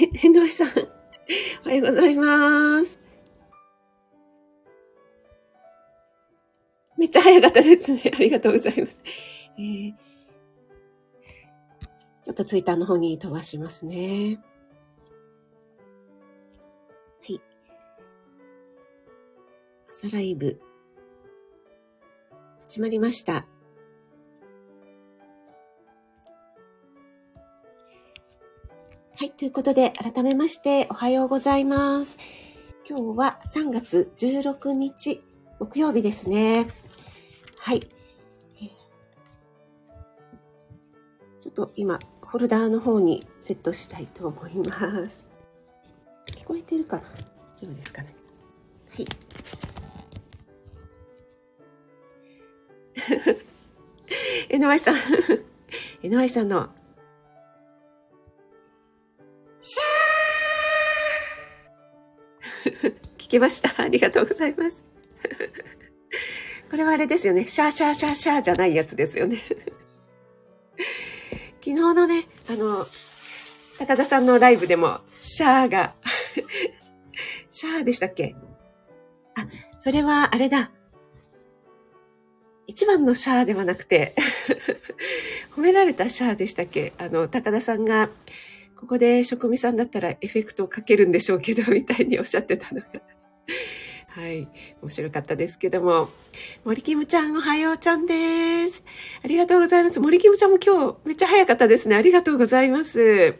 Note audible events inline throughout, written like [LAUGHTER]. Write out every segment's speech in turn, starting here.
えのえさん、おはようございます。めっちゃ早かったですね。ありがとうございます。えー、ちょっとツイッターの方に飛ばしますね。はい。朝ライブ、始まりました。はい。ということで、改めまして、おはようございます。今日は3月16日、木曜日ですね。はい。ちょっと今、フォルダーの方にセットしたいと思います。聞こえてるかな？大丈夫ですかね？はい。[LAUGHS] NY さん [LAUGHS] NY さんの聞きました。ありがとうございます。[LAUGHS] これはあれですよね。シャーシャーシャーシャーじゃないやつですよね。[LAUGHS] 昨日のね、あの、高田さんのライブでも、シャーが [LAUGHS] シャーでしたっけ？あ、それはあれだ。一番のシャーではなくて褒められたシャーでしたっけ？あの、高田さんが、ここで職味さんだったらエフェクトをかけるんでしょうけど、みたいにおっしゃってたのが [LAUGHS] はい。面白かったですけども。森キムちゃん、おはようちゃんです。ありがとうございます。森キムちゃんも今日めっちゃ早かったですね。ありがとうございます。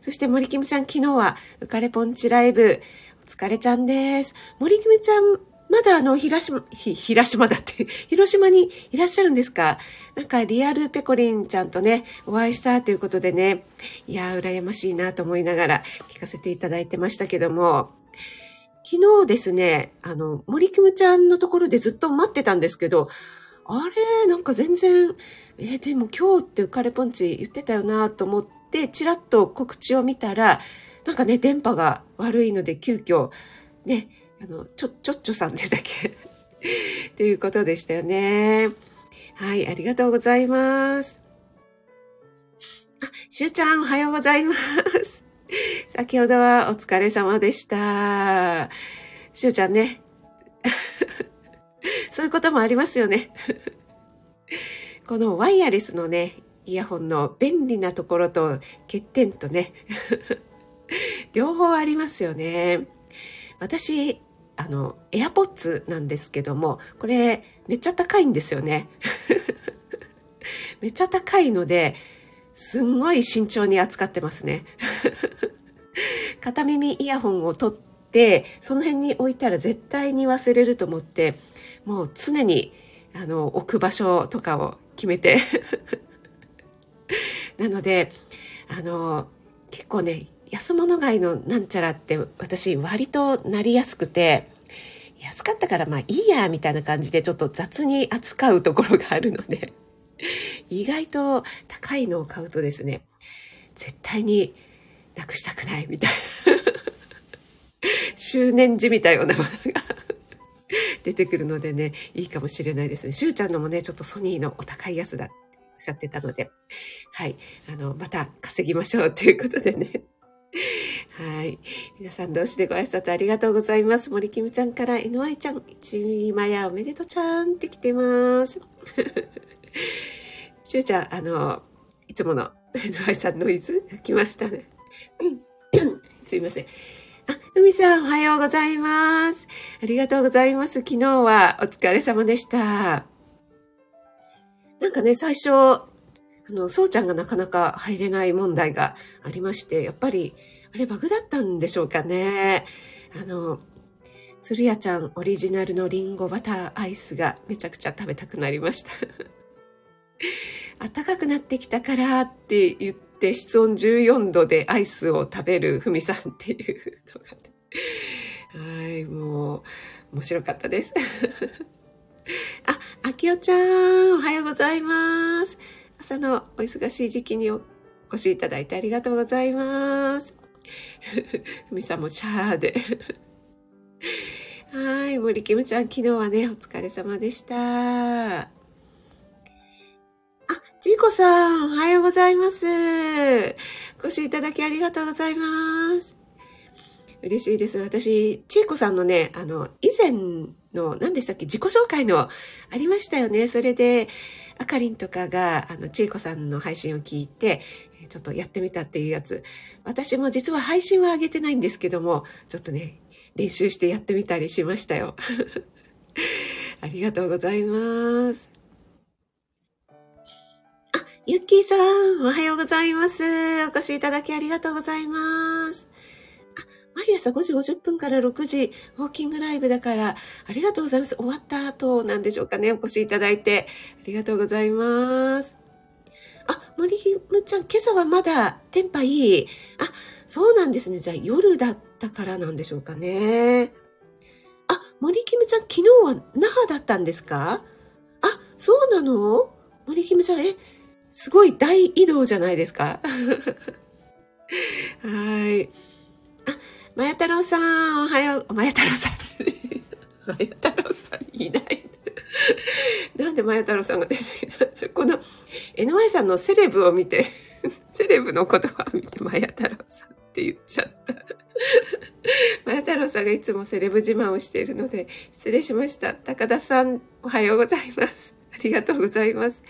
そして森キムちゃん、昨日は浮かれポンチライブ。お疲れちゃんです。森キムちゃん、まだあの、広島、広島だって、[LAUGHS] 広島にいらっしゃるんですか？なんかリアルペコリンちゃんとね、お会いしたということでね、いやー、羨ましいなと思いながら聞かせていただいてましたけども、昨日ですね、あの、森キムちゃんのところでずっと待ってたんですけど、あれなんか全然、えー、でも今日って浮かれポンチ言ってたよなと思って、ちらっと告知を見たら、なんかね、電波が悪いので急遽、ね、あの、ちょ、ちょっちょさんでしたっけ？[LAUGHS] ということでしたよね。はい、ありがとうございます。あ、しゅうちゃんおはようございます。先ほどはお疲れ様でした。しゅうちゃんね。[LAUGHS] そういうこともありますよね。[LAUGHS] このワイヤレスのね、イヤホンの便利なところと欠点とね、[LAUGHS] 両方ありますよね。私、あの、エアポッツなんですけども、これめっちゃ高いんですよね。めっちゃ高いので、すんごい慎重に扱ってますね。片耳イヤホンを取って、その辺に置いたら絶対に忘れると思って、もう常にあの置く場所とかを決めて。[LAUGHS] なので、あの、結構ね、安物買いのなんちゃらって私割となりやすくて、安かったからまあいいやみたいな感じでちょっと雑に扱うところがあるので意外と高いのを買うとですね、絶対になくしたくないみたいな執念じみたようなものが出てくるのでね、いいかもしれないですね。しゅうちゃんのもね、ちょっとソニーのお高いやつだっておっしゃってたので、はい、あの、また稼ぎましょうということでね。はい。皆さん、同士でご挨拶ありがとうございます。森キムちゃんから NY ちゃん、ちまやおめでとうちゃんって来てます。[LAUGHS] しゅうちゃん、あの、いつもの NY さんノイズが来ましたね。[COUGHS] すいません。あ、海さん、おはようございます。ありがとうございます。昨日はお疲れ様でした。なんかね、最初、あの、そうちゃんがなかなか入れない問題がありまして、やっぱり、あれバグだったんでしょうかね。あの、鶴屋ちゃんオリジナルのリンゴバターアイスがめちゃくちゃ食べたくなりました。[LAUGHS] 暖かくなってきたからって言って室温14度でアイスを食べるふみさんっていうのが、はい、もう面白かったです。あ、あきおちゃん、おはようございます。朝のお忙しい時期にお越しいただいてありがとうございます。[LAUGHS] ふみさんもシャーで。はい、森キムちゃん、昨日はね、お疲れ様でした。ちいこさん、おはようございます。お越しいただきありがとうございます。嬉しいです。私、ちいこさんのね、あの、以前の、何でしたっけ、自己紹介のありましたよね。それで、あかりんとかが、あの、ちいこさんの配信を聞いて、ちょっとやってみたっていうやつ。私も実は配信は上げてないんですけども、ちょっとね、練習してやってみたりしましたよ。[LAUGHS] ありがとうございます。ゆっきーさん、おはようございます。お越しいただきありがとうございます。あ、毎朝5時50分から6時、ウォーキングライブだから、ありがとうございます。終わった後なんでしょうかね、お越しいただいて。ありがとうございます。あ、森ひむちゃん、今朝はまだテンパいい。あ、そうなんですね。じゃあ夜だったからなんでしょうかね。あ、森キムちゃん、昨日は那覇だったんですか？あ、そうなの？森キムちゃん、え、すごい大移動じゃないですか。[LAUGHS] はい。あ、まや太郎さん、おはよう。まや太郎さん。[LAUGHS] まや太郎さんいない。[LAUGHS] なんでまや太郎さんが出てきたこの NY さんのセレブを見て、セレブの言葉を見て、まや太郎さんって言っちゃった。まや太郎さんがいつもセレブ自慢をしているので、失礼しました。高田さん、おはようございます。ありがとうございます。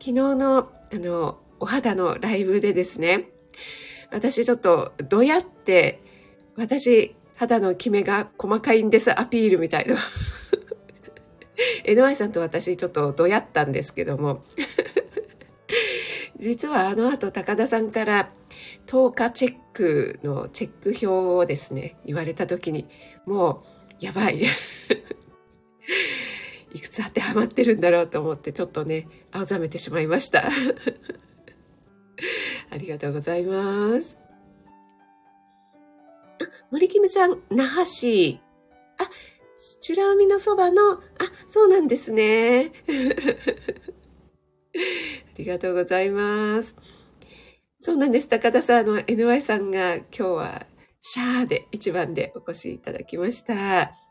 昨日の、あの、お肌のライブでですね、私ちょっとどうやって、私、肌のキメが細かいんですアピールみたいな。NY さんと私ちょっとどうやったんですけども。実はあの後高田さんから10日チェックのチェック表をですね、言われた時に、もうやばい。いくつ当てはまってるんだろうと思ってちょっとね青ざめてしまいました。[LAUGHS] ありがとうございます。あ森キムちゃん那覇市。あ美ら海のそばのあそうなんですね。[LAUGHS] ありがとうございます。そうなんです。高田さんの NY さんが今日はシャーで一番でお越しいただきました。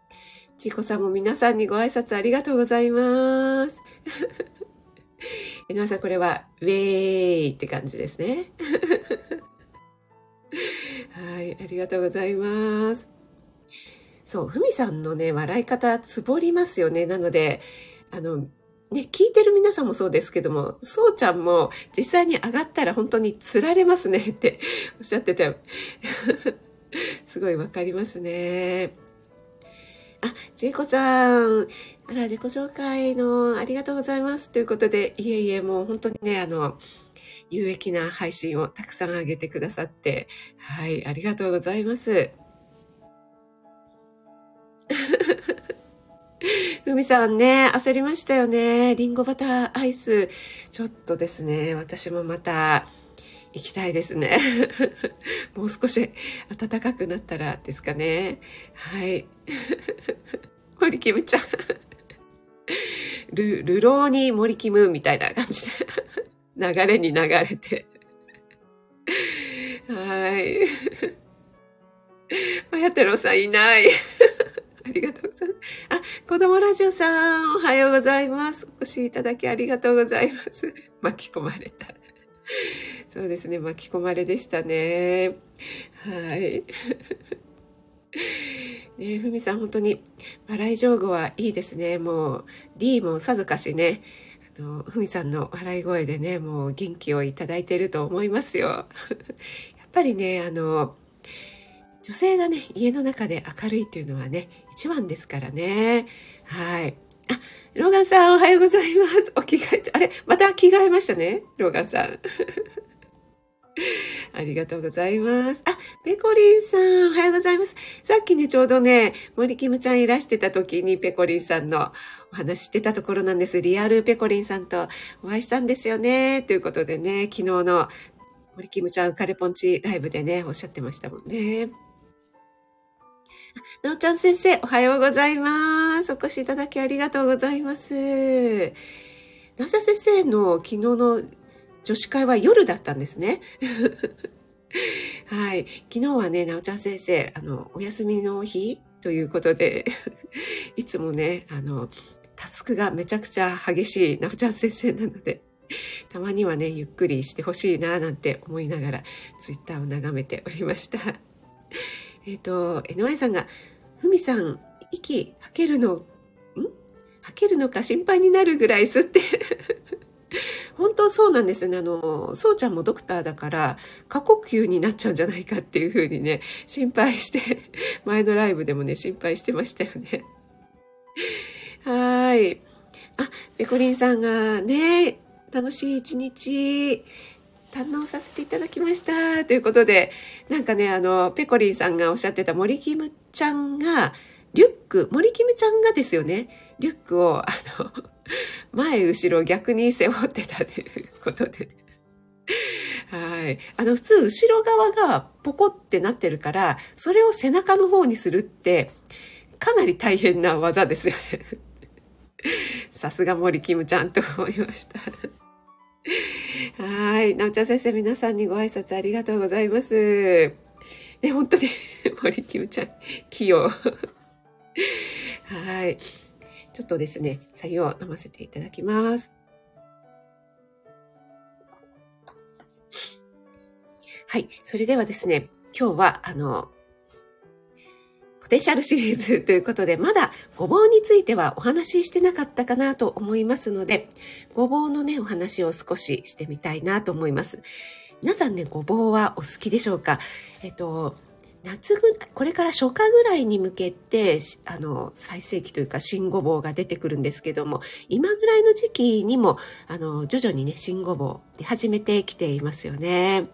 ちいこさんも皆さんにご挨拶ありがとうございます。[LAUGHS] えのさん、これは、ウェーイって感じですね。[LAUGHS] はい、ありがとうございます。そう、ふみさんのね、笑い方、つぼりますよね。なので、あの、ね、聞いてる皆さんもそうですけども、そうちゃんも実際に上がったら本当に釣られますねっておっしゃってた [LAUGHS] すごいわかりますね。あ、ちいこさん。あら、自己紹介のありがとうございます。ということで、いえいえ、もう本当にね、あの、有益な配信をたくさん上げてくださって、はい、ありがとうございます。[LAUGHS] ふみさんね、焦りましたよね。リンゴバターアイス。ちょっとですね、私もまた、行きたいですね。[LAUGHS] もう少し暖かくなったらですかね。はい。[LAUGHS] 森キムちゃん。ル、ルローに森キムみたいな感じで流れに流れてはい。まやてろさんいない。ありがとうございます。あ、子供ラジオさん、おはようございます。お越しいただきありがとうございます。巻き込まれた。そうですね、巻き込まれでしたね。はい。[LAUGHS] ねふみさん、本当に、笑い上手はいいですね。もう、D もさぞかしね、あの、ふみさんの笑い声でね、もう元気をいただいていると思いますよ。[LAUGHS] やっぱりね、あの、女性がね、家の中で明るいっていうのはね、一番ですからね。はい。あ、ローガンさんおはようございます。お着替え、あれまた着替えましたねローガンさん。[LAUGHS] ありがとうございます。あ、ペコリンさん、おはようございます。さっきね、ちょうどね、森キムちゃんいらしてた時にペコリンさんのお話してたところなんです。リアルペコリンさんとお会いしたんですよね。ということでね、昨日の森キムちゃんカレポンチライブでね、おっしゃってましたもんね。なおちゃん先生、おはようございます。お越しいただきありがとうございます。なおちゃん先生の昨日の女子会は夜だったんですね。[LAUGHS] はい。昨日はね、なおちゃん先生、あの、お休みの日ということで、[LAUGHS] いつもね、あの、タスクがめちゃくちゃ激しいなおちゃん先生なので、たまにはね、ゆっくりしてほしいななんて思いながら、ツイッターを眺めておりました。[LAUGHS] えっ、ー、と、NY さんが、ふみさん、息吐けるの、ん？吐けるのか心配になるぐらい吸って本当そうなんですね。あの、そうちゃんもドクターだから、過呼吸になっちゃうんじゃないかっていうふうにね、心配して、[LAUGHS] 前のライブでもね、心配してましたよね。[LAUGHS] はい。あ、ペコリンさんがね、楽しい一日、堪能させていただきました。ということで、なんかね、あの、ペコリンさんがおっしゃってた森キムちゃんが、リュック、森キムちゃんがですよね、リュックを、あの、前後ろ逆に背負ってたということで。はい。あの、普通、後ろ側がポコってなってるから、それを背中の方にするって、かなり大変な技ですよね。さすが森キムちゃんと思いました。はい。なおちゃん先生、皆さんにご挨拶ありがとうございます。ね、本当に森キムちゃん、器用。はい。ちょっとですね、作業を飲ませていただきます。はい。それではですね、今日は、あの、ポテンシャルシリーズということで、まだごぼうについてはお話ししてなかったかなと思いますので、ごぼうのね、お話を少ししてみたいなと思います。皆さんね、ごぼうはお好きでしょうか？えっと、夏ぐこれから初夏ぐらいに向けてあの最盛期というか新ごぼうが出てくるんですけども今ぐらいの時期にもあの徐々にね新ごぼう出始めてきていますよね。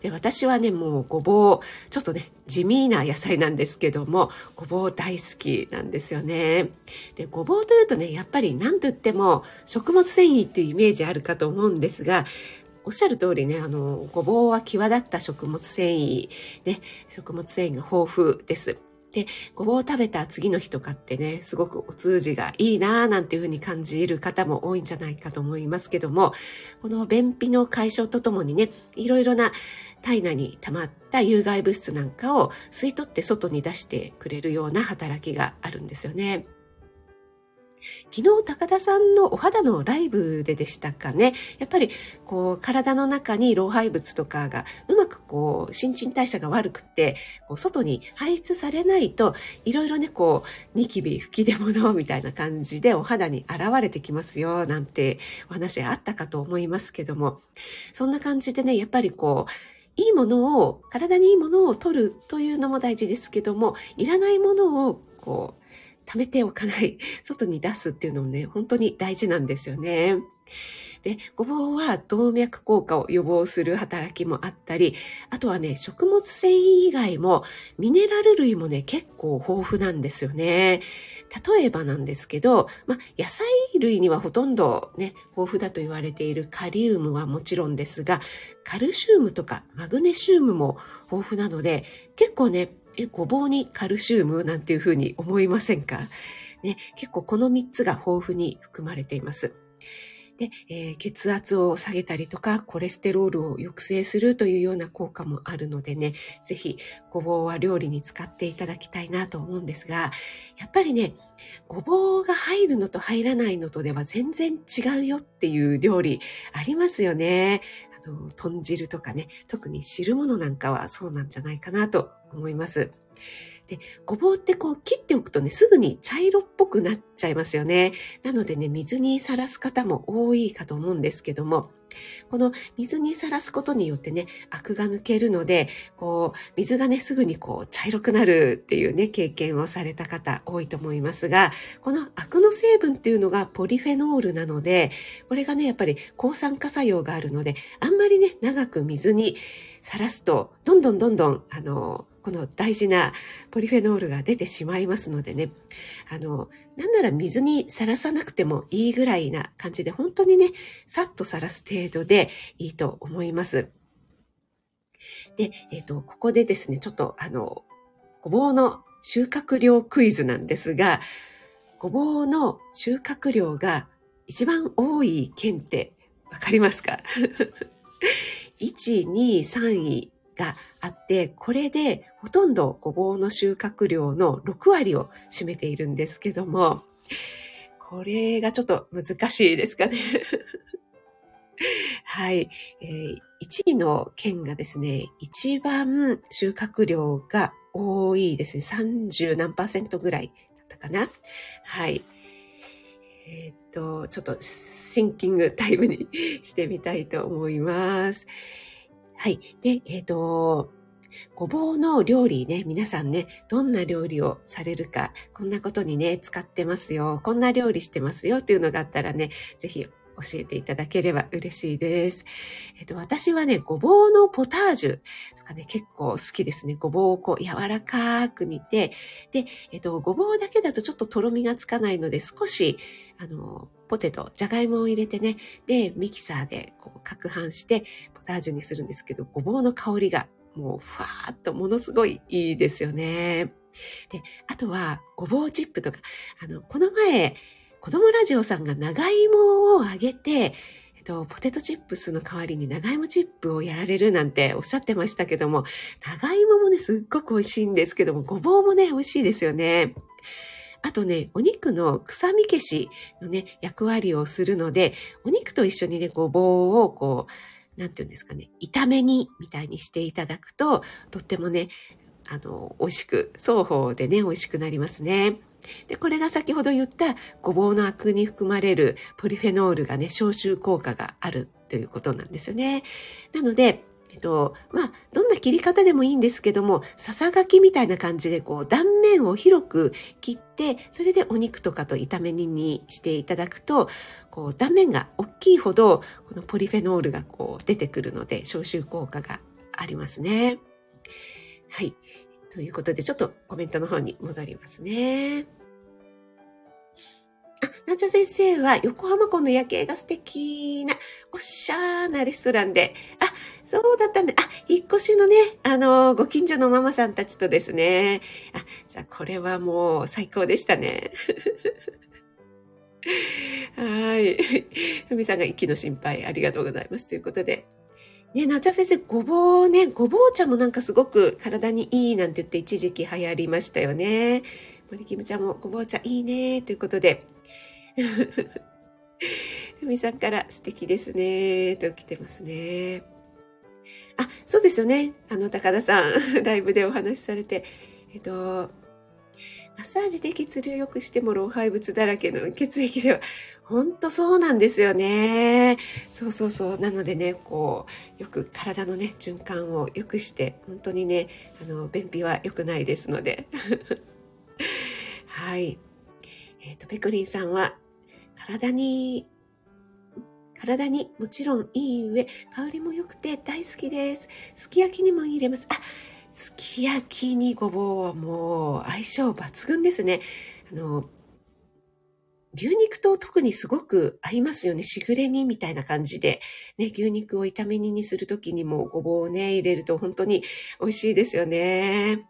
で私はねもうごぼうちょっとね地味な野菜なんですけどもごぼう大好きなんですよね。でごぼうというとねやっぱり何と言っても食物繊維っていうイメージあるかと思うんですがおっしゃる通りね、あの、ごぼうは際立った食物繊維、ね、食物繊維が豊富です。で、ごぼうを食べた次の日とかってね、すごくお通じがいいなぁなんていうふうに感じる方も多いんじゃないかと思いますけども、この便秘の解消とともにね、いろいろな体内に溜まった有害物質なんかを吸い取って外に出してくれるような働きがあるんですよね。昨日高田さんのお肌のライブででしたかね。やっぱりこう体の中に老廃物とかがうまくこう新陳代謝が悪くてこう外に排出されないといろいろねこうニキビ吹き出物みたいな感じでお肌に現れてきますよなんてお話あったかと思いますけどもそんな感じでねやっぱりこういいものを体にいいものを取るというのも大事ですけどもいらないものをこう貯めておかない、[LAUGHS] 外に出すっていうのもね、本当に大事なんですよね。で、ごぼうは動脈硬化を予防する働きもあったり、あとはね、食物繊維以外もミネラル類もね、結構豊富なんですよね。例えばなんですけど、まあ、野菜類にはほとんどね、豊富だと言われているカリウムはもちろんですが、カルシウムとかマグネシウムも豊富なので、結構ね、え、ごぼうにカルシウムなんていうふうに思いませんか？ね、結構この3つが豊富に含まれています。で、えー、血圧を下げたりとか、コレステロールを抑制するというような効果もあるのでね、ぜひごぼうは料理に使っていただきたいなと思うんですが、やっぱりね、ごぼうが入るのと入らないのとでは全然違うよっていう料理ありますよね。の、豚汁とかね、特に汁物なんかはそうなんじゃないかなと思います。で、ごぼうってこう切っておくとね、すぐに茶色っぽくなっちゃいますよね。なのでね、水にさらす方も多いかと思うんですけども、この水にさらすことによってね、アクが抜けるので、こう、水がね、すぐにこう、茶色くなるっていうね、経験をされた方多いと思いますが、このアクの成分っていうのがポリフェノールなので、これがね、やっぱり抗酸化作用があるので、あんまりね、長く水にさらすと、どんどんどんどん、あの、この大事なポリフェノールが出てしまいますのでね、あの、なんなら水にさらさなくてもいいぐらいな感じで、本当にね、さっとさらす程度でいいと思います。で、えっ、ー、と、ここでですね、ちょっとあの、ごぼうの収穫量クイズなんですが、ごぼうの収穫量が一番多い県ってわかりますか ?1、[LAUGHS] 2、3位があって、これでほとんどごぼうの収穫量の6割を占めているんですけども、これがちょっと難しいですかね。[LAUGHS] はい。えー、1位の県がですね、一番収穫量が多いですね。30何パーセントぐらいだったかな。はい。えっ、と、ちょっとシンキングタイムに [LAUGHS] してみたいと思います。はい。で、えっ、と、ごぼうの料理ね、皆さんね、どんな料理をされるか、こんなことにね、使ってますよ、こんな料理してますよっていうのがあったらね、ぜひ教えていただければ嬉しいです。えっと、私はね、ごぼうのポタージュとかね、結構好きですね。ごぼうをこう柔らかく煮て、で、えっと、ごぼうだけだとちょっととろみがつかないので、少し、あの、ポテト、じゃがいもを入れてね、で、ミキサーでこう攪拌して、タージュにするんですけど、ごぼうの香りがもうふわーっとものすごいいいですよね。で、あとは、ごぼうチップとか、あの、この前、子供ラジオさんが長芋をあげて、えっと、ポテトチップスの代わりに長芋チップをやられるなんておっしゃってましたけども、長芋もね、すっごく美味しいんですけども、ごぼうもね、美味しいですよね。あとね、お肉の臭み消しのね、役割をするので、お肉と一緒にね、ごぼうをこう、なんていうんですかね、炒め煮みたいにしていただくと、とってもね、あの、美味しく、双方でね、美味しくなりますね。で、これが先ほど言ったごぼうのアクに含まれるポリフェノールがね、消臭効果があるということなんですよね。なので、えっと、まあ、どんな切り方でもいいんですけども、ささがきみたいな感じで、こう、断面を広く切って、それでお肉とかと炒め煮にしていただくと、こう、断面が大きいほど、このポリフェノールがこう、出てくるので、消臭効果がありますね。はい。ということで、ちょっとコメントの方に戻りますね。あ、ナチョ先生は横浜港の夜景が素敵なおっしゃーなレストランで、あ、そうだったんで、あ、引っ越しのね、あの、ご近所のママさんたちとですね、あ、じゃあこれはもう最高でしたね。はい。ふみさんが息の心配ありがとうございます。ということで。ね、なちゃん先生、ごぼうね、ごぼう茶もなんかすごく体にいいなんて言って一時期流行りましたよね。森キムちゃんもごぼう茶いいね、ということで。[LAUGHS] ふみさんから素敵ですね、と来てますね。あ、そうですよね。あの、高田さん、ライブでお話しされて、えっと、マッサージで血流良くしても老廃物だらけの血液では、ほんとそうなんですよね。そうそうそう。なのでね、こう、よく体のね、循環を良くして、本当にね、あの、便秘は良くないですので。[LAUGHS] はい。えっ、ー、と、ペクリンさんは、体に、体にもちろんいい上、香りも良くて大好きです。すき焼きにも入れます。あ、すき焼きにごぼうはもう相性抜群ですね。あの、牛肉と特にすごく合いますよね。しぐれ煮みたいな感じで。ね、牛肉を炒め煮にするときにもごぼうをね、入れると本当に美味しいですよね。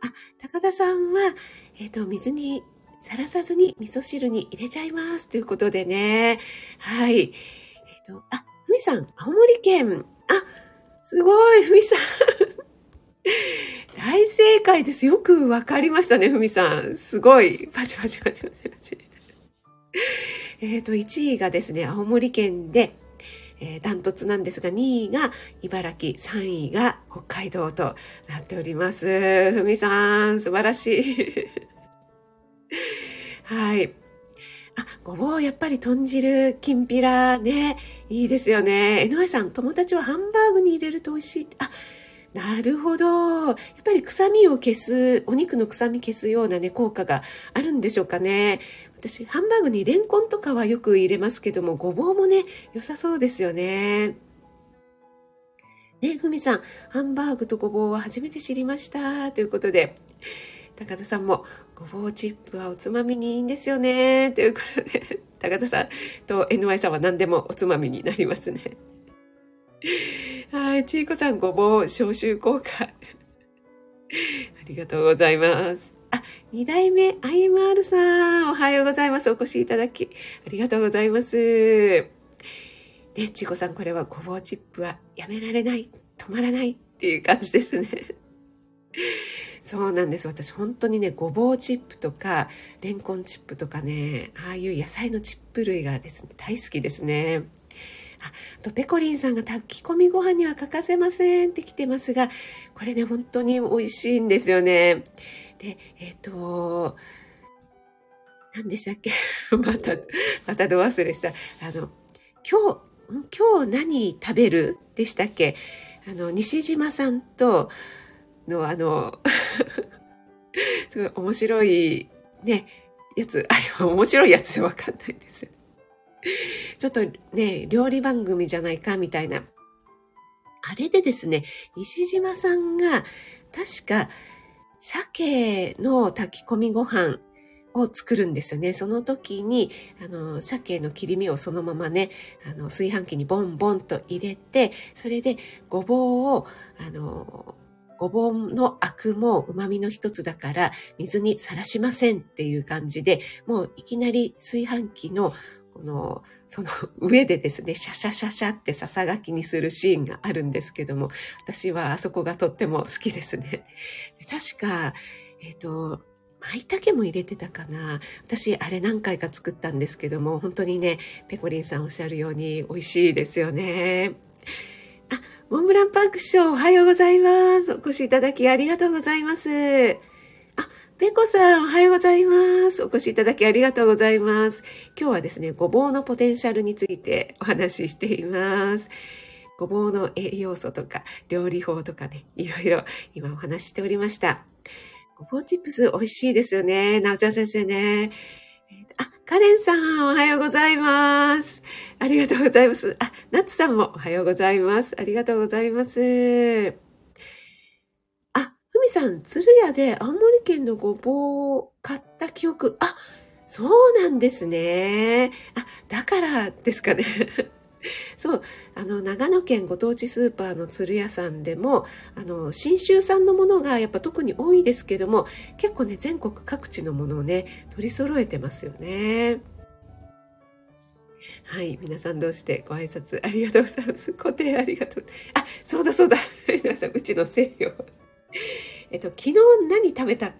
あ、高田さんは、えっ、ー、と、水にさらさずに味噌汁に入れちゃいます。ということでね。はい。えっ、ー、と、あ、ふみさん、青森県。あ、すごい、ふみさん。[LAUGHS] 大正解です。よくわかりましたね、ふみさん。すごい。パチパチパチパチパチ。[LAUGHS] えっと、1位がですね、青森県で、えー、ダントツなんですが、2位が茨城、3位が北海道となっております。ふみさん、素晴らしい。[LAUGHS] はい。あ、ごぼう、やっぱり豚汁、きんぴらね、いいですよね。NY さん、友達はハンバーグに入れると美味しい。あ、なるほど。やっぱり臭みを消す、お肉の臭み消すようなね、効果があるんでしょうかね。私、ハンバーグにレンコンとかはよく入れますけども、ごぼうもね、良さそうですよね。ね、ふみさん、ハンバーグとごぼうは初めて知りました。ということで、高田さんも、ごぼうチップはおつまみにいいんですよね。ということで、高田さんと NY さんは何でもおつまみになりますね。はい、ちいこさん、ごぼう消臭効果。[LAUGHS] ありがとうございます。あ、二代目 IMR さん、おはようございます。お越しいただき、ありがとうございます。ね、ちいこさん、これはごぼうチップはやめられない、止まらないっていう感じですね。[LAUGHS] そうなんです。私本当にね、ごぼうチップとか、レンコンチップとかね、ああいう野菜のチップ類がですね、大好きですね。あと、ペコリンさんが炊き込みご飯には欠かせませんって来てますが、これね、本当に美味しいんですよね。で、えっ、ー、と、何でしたっけ？[LAUGHS] また、またど忘れした。あの、今日、今日何食べる？でしたっけ？あの、西島さんとのあの [LAUGHS] すごい面白いね、やつ、あれは面白いやつじゃわかんないんですよ。ちょっとね、料理番組じゃないかみたいな。あれでですね、西島さんが確か鮭の炊き込みご飯を作るんですよね。その時に、あの、鮭の切り身をそのままね、あの、炊飯器にボンボンと入れて、それでごぼうを、あの、ごぼうのアクも旨味の一つだから水にさらしませんっていう感じで、もういきなり炊飯器のの、その上でですね、シャシャシャシャってささがきにするシーンがあるんですけども、私はあそこがとっても好きですね。確か、えっ、ー、と、舞茸も入れてたかな。私、あれ何回か作ったんですけども、本当にね、ペコリンさんおっしゃるように美味しいですよね。あ、モンブランパンク師匠おはようございます。お越しいただきありがとうございます。ペコさんおはようございます。お越しいただきありがとうございます。今日はですね、ごぼうのポテンシャルについてお話ししています。ごぼうの栄養素とか料理法とかね、いろいろ今お話ししておりました。ごぼうチップス美味しいですよね。なおちゃん先生ね。あ、カレンさん、おはようございます。ありがとうございます。あ、ナッツさんもおはようございます。ありがとうございます。さん、鶴屋で青森県のごぼうを買った記憶。あ、そうなんですね。あ、だからですかね。[LAUGHS] そう、あの、長野県ご当地スーパーの鶴屋さんでも、あの、新州産のものがやっぱ特に多いですけども、結構ね、全国各地のものをね、取り揃えてますよね。はい。皆さんどうしてご挨拶ありがとうございます。固定ありがとう。あ、そうだそうだ。[LAUGHS] 皆さん、うちのせいよ。えっと、昨日何食べた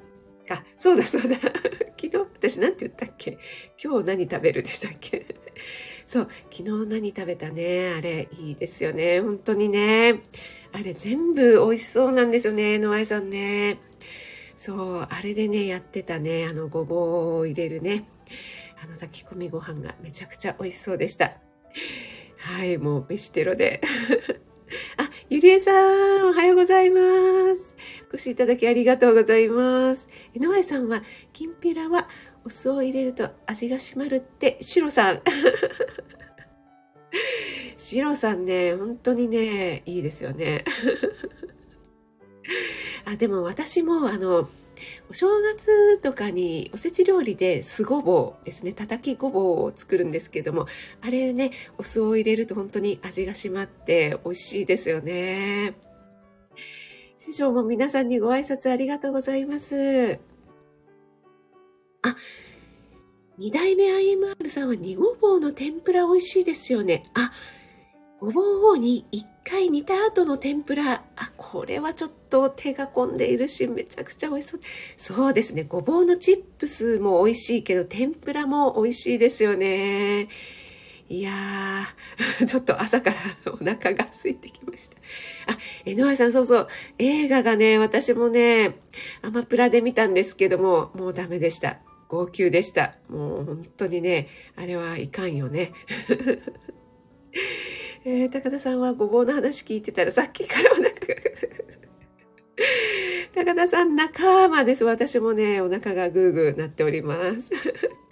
か？そうだそうだ。[LAUGHS] 昨日、私何て言ったっけ？今日何食べるでしたっけ？[LAUGHS] そう、昨日何食べたね？あれ、いいですよね。本当にね。あれ、全部美味しそうなんですよね。ノアイさんね。そう、あれでね、やってたね。あの、ごぼうを入れるね。あの、炊き込みご飯がめちゃくちゃ美味しそうでした。はい、もう、飯テロで。あ、ゆりえさん、おはようございます。お越しいただきありがとうございます。井上さんは、きんぴらはお酢を入れると味が締まるって、シロさん。[LAUGHS] シロさんね、本当にね、いいですよね。あでも私もあの、お正月とかにおせち料理で酢ごぼうですね、叩きごぼうを作るんですけども、あれね、お酢を入れると本当に味が締まって美味しいですよね。師匠も皆さんにご挨拶ありがとうございます。あ、二代目 IMR さんは煮ごぼうの天ぷら美味しいですよね。あ、ごぼうに一回煮た後の天ぷら。あ、これはちょっと手が込んでいるし、めちゃくちゃ美味しそう。そうですね。ごぼうのチップスも美味しいけど、天ぷらも美味しいですよね。いやー、[LAUGHS] ちょっと朝からお腹が空いてきました。あ、えのあさん、そうそう。映画がね、私もね、アマプラで見たんですけども、もうダメでした。号泣でした。もう本当にね、あれはいかんよね。[LAUGHS] えー、高田さんはごぼうの話聞いてたらさっきからお腹が高田さん仲間です。私もね、お腹がグーグーなっております。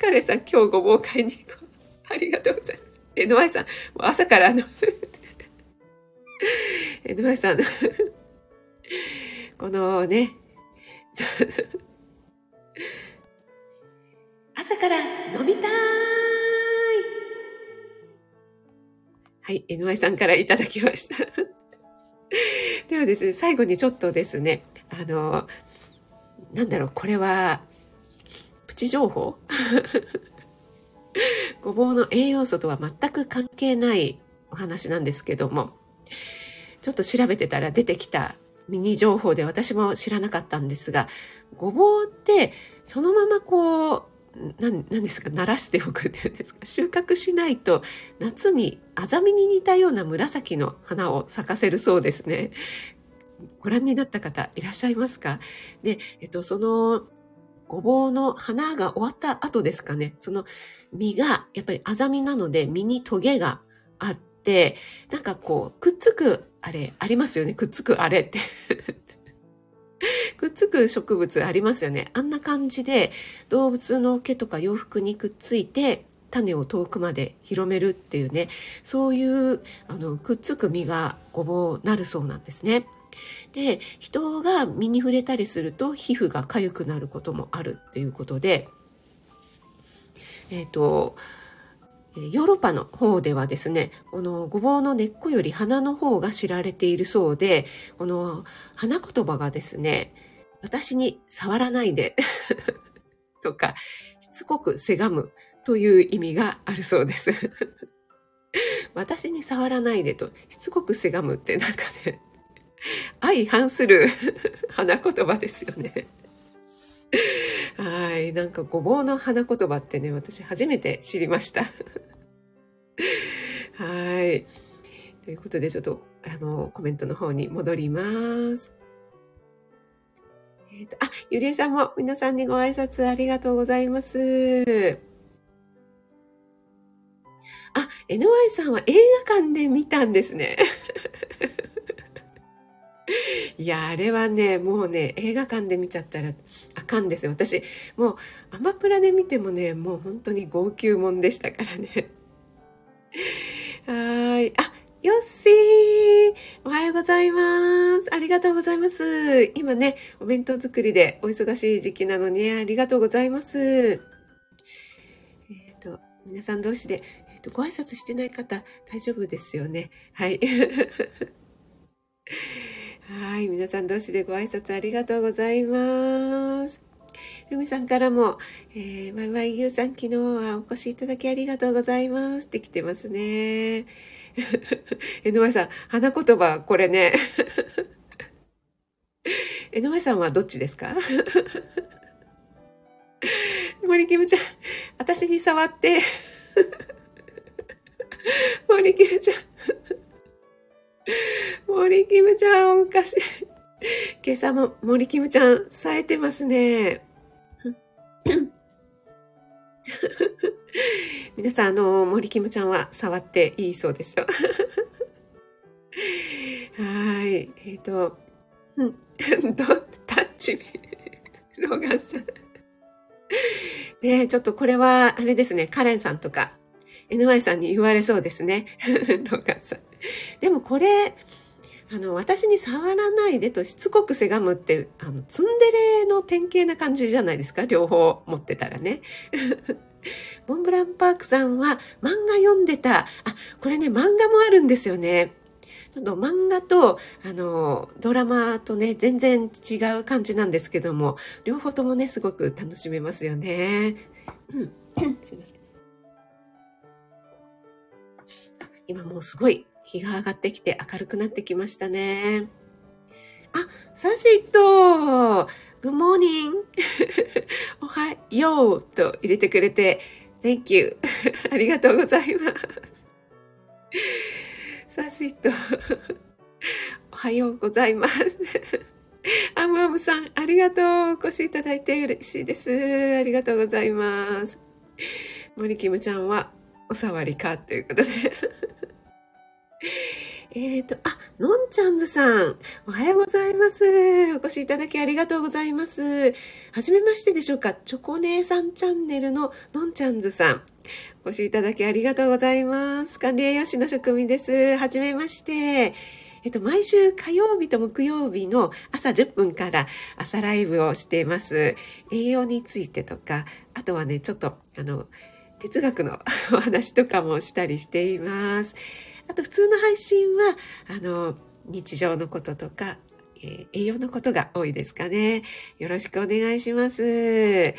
彼さん、今日ごぼう買いに行こう。ありがとうございます。えのあさん、もう朝からあのえのあさん、このね、朝から飲みたいはい、NY さんからいただきました。[LAUGHS] ではですね、最後にちょっとですね、あの、なんだろう、これは、プチ情報？[LAUGHS] ごぼうの栄養素とは全く関係ないお話なんですけども、ちょっと調べてたら出てきたミニ情報で私も知らなかったんですが、ごぼうってそのままこう、何ですか、鳴らしておくっていうんですか？収穫しないと夏にアザミに似たような紫の花を咲かせるそうですね。ご覧になった方いらっしゃいますか？で、えっと、そのごぼうの花が終わった後ですかね。その実がやっぱりアザミなので実にトゲがあって、なんかこう、くっつくあれありますよね。くっつくあれってくっつく植物ありますよね。あんな感じで動物の毛とか洋服にくっついて種を遠くまで広めるっていうね、そういうあのくっつく実がごぼうなるそうなんですね。で、人が実に触れたりすると皮膚が痒くなることもあるっていうことで、えっ、ー、と、ヨーロッパの方ではですね、このごぼうの根っこより花の方が知られているそうで、この花言葉がですね、私に触らないで [LAUGHS] とか、しつこくせがむという意味があるそうです [LAUGHS] 私に触らないでと、しつこくせがむってなんかね、相反する [LAUGHS] 花言葉ですよねはい。なんかごぼうの花言葉ってね、私初めて知りました。はい。ということで、ちょっと、あの、コメントの方に戻ります。えっ、ー、と、あ、ゆりえさんも皆さんにご挨拶ありがとうございます。あ、NY さんは映画館で見たんですね。[LAUGHS] いや、あれはね、もうね、映画館で見ちゃったらあかんですよ。私、もうアマプラで見てもね、もう本当に号泣もんでしたからね。[LAUGHS] はい。あ、よっしーおはようございます。ありがとうございます。今ね、お弁当作りでお忙しい時期なのにありがとうございます。えっ、ー、と、皆さん同士で、えっ、ー、と、ご挨拶してない方、大丈夫ですよね。はい。はい。皆さん同士でご挨拶ありがとうございます。ふみさんからも、えー、ワイワイユーさん昨日はお越しいただきありがとうございますって来てますね。えのまさん、花言葉、これね。えのまさんはどっちですか？[LAUGHS] 森キムちゃん、私に触って。[LAUGHS] 森キムちゃん。[LAUGHS] 森キムちゃんおかしい。今朝も森キムちゃん冴えてますね。[LAUGHS] 皆さん、あの、森キムちゃんは触っていいそうですよ。[LAUGHS] はい。えっ、ー、と、うん、[LAUGHS] ドタッチロガンさん。で、ちょっとこれは、あれですね、カレンさんとか、NY さんに言われそうですね。ロガンさん。でもこれ、あの、私に触らないでとしつこくせがむって、あの、ツンデレの典型な感じじゃないですか？両方持ってたらね。[LAUGHS] モンブランパークさんは漫画読んでた。あ、これね、漫画もあるんですよね。ちょっと漫画と、あの、ドラマとね、全然違う感じなんですけども、両方ともね、すごく楽しめますよね。うん。[COUGHS] すいません。今もうすごい日が上がってきて明るくなってきましたね。あ、サシットグッモーニンおはようと入れてくれて、Thank you [LAUGHS] ありがとうございます。サシットおはようございます。アムアムさん、ありがとう。お越しいただいて嬉しいです。ありがとうございます。森キムちゃんはお触りかということで [LAUGHS] えっ、ー、と、あ、のんちゃんずさん、おはようございます。お越しいただきありがとうございます。はじめましてでしょうかチョコ姉さんチャンネルののんちゃんずさん。お越しいただきありがとうございます。管理栄養士の職味です。はじめまして。えっと、毎週火曜日と木曜日の朝10分から朝ライブをしています。栄養についてとか、あとはね、ちょっと、あの、哲学の [LAUGHS] お話とかもしたりしています。あと普通の配信は、あの、日常のこととか、えー、栄養のことが多いですかね。よろしくお願いします。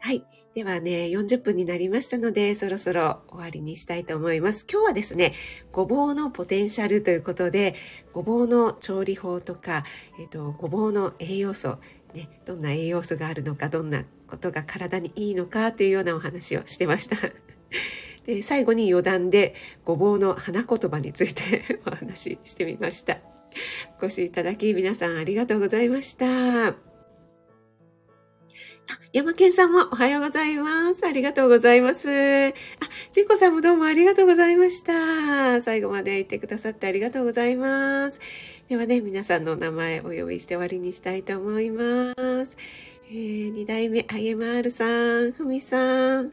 はい。ではね、40分になりましたので、そろそろ終わりにしたいと思います。今日はですね、ごぼうのポテンシャルということで、ごぼうの調理法とか、えっ、と、ごぼうの栄養素、ね、どんな栄養素があるのか、どんなことが体にいいのかというようなお話をしてました。で最後に余談でごぼうの花言葉について [LAUGHS] お話ししてみました。お越しいただき皆さんありがとうございました。あ、山健さんもおはようございます。ありがとうございます。あ、ちいこさんもどうもありがとうございました。最後までいてくださってありがとうございます。ではね、皆さんの名前お呼びして終わりにしたいと思います。えー、2代目 IMR さん、ふみさん、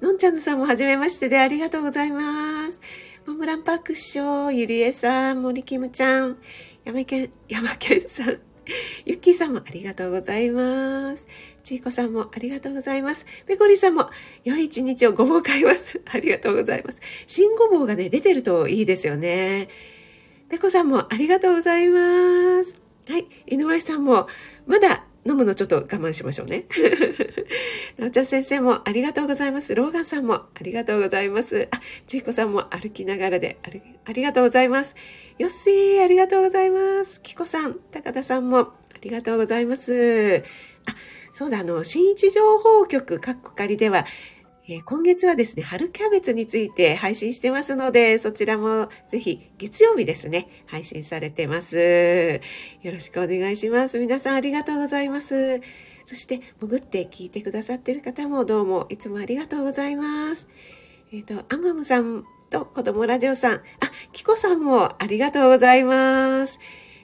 のんちゃんずさんもはじめましてでありがとうございます。モムランパーク師匠、ゆりえさん、森キムちゃん、山県、山県さん、ゆっきーさんもありがとうございます。ちいこさんもありがとうございます。ペコリさんも良い一日をごぼう買います。[LAUGHS] ありがとうございます。新ごぼうがね、出てるといいですよね。ペコさんもありがとうございます。はい。井上さんも、まだ飲むのちょっと我慢しましょうね。[LAUGHS] なおちゃん先生もありがとうございます。ローガンさんもありがとうございます。あ、ちいこさんも歩きながらでありがとうございます。よっしー、ありがとうございます。きこさん、高田さんもありがとうございます。あ、そうだ、あの、新一情報局、かっこかりでは、え、今月はですね、春キャベツについて配信してますので、そちらもぜひ月曜日ですね、配信されてます。よろしくお願いします。皆さんありがとうございます。そして、潜って聞いてくださってる方もどうもいつもありがとうございます。えっ、ー、と、アマムさんと子供ラジオさん、あ、キコさんもありがとうございます。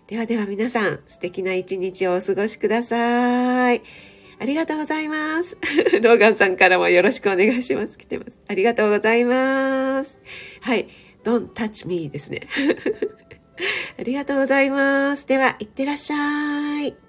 ではでは皆さん、素敵な一日をお過ごしください。ありがとうございます。[LAUGHS] ローガンさんからもよろしくお願いします。来てます。ありがとうございます。はい。Don't touch me ですね。[LAUGHS] ありがとうございます。では、いってらっしゃい。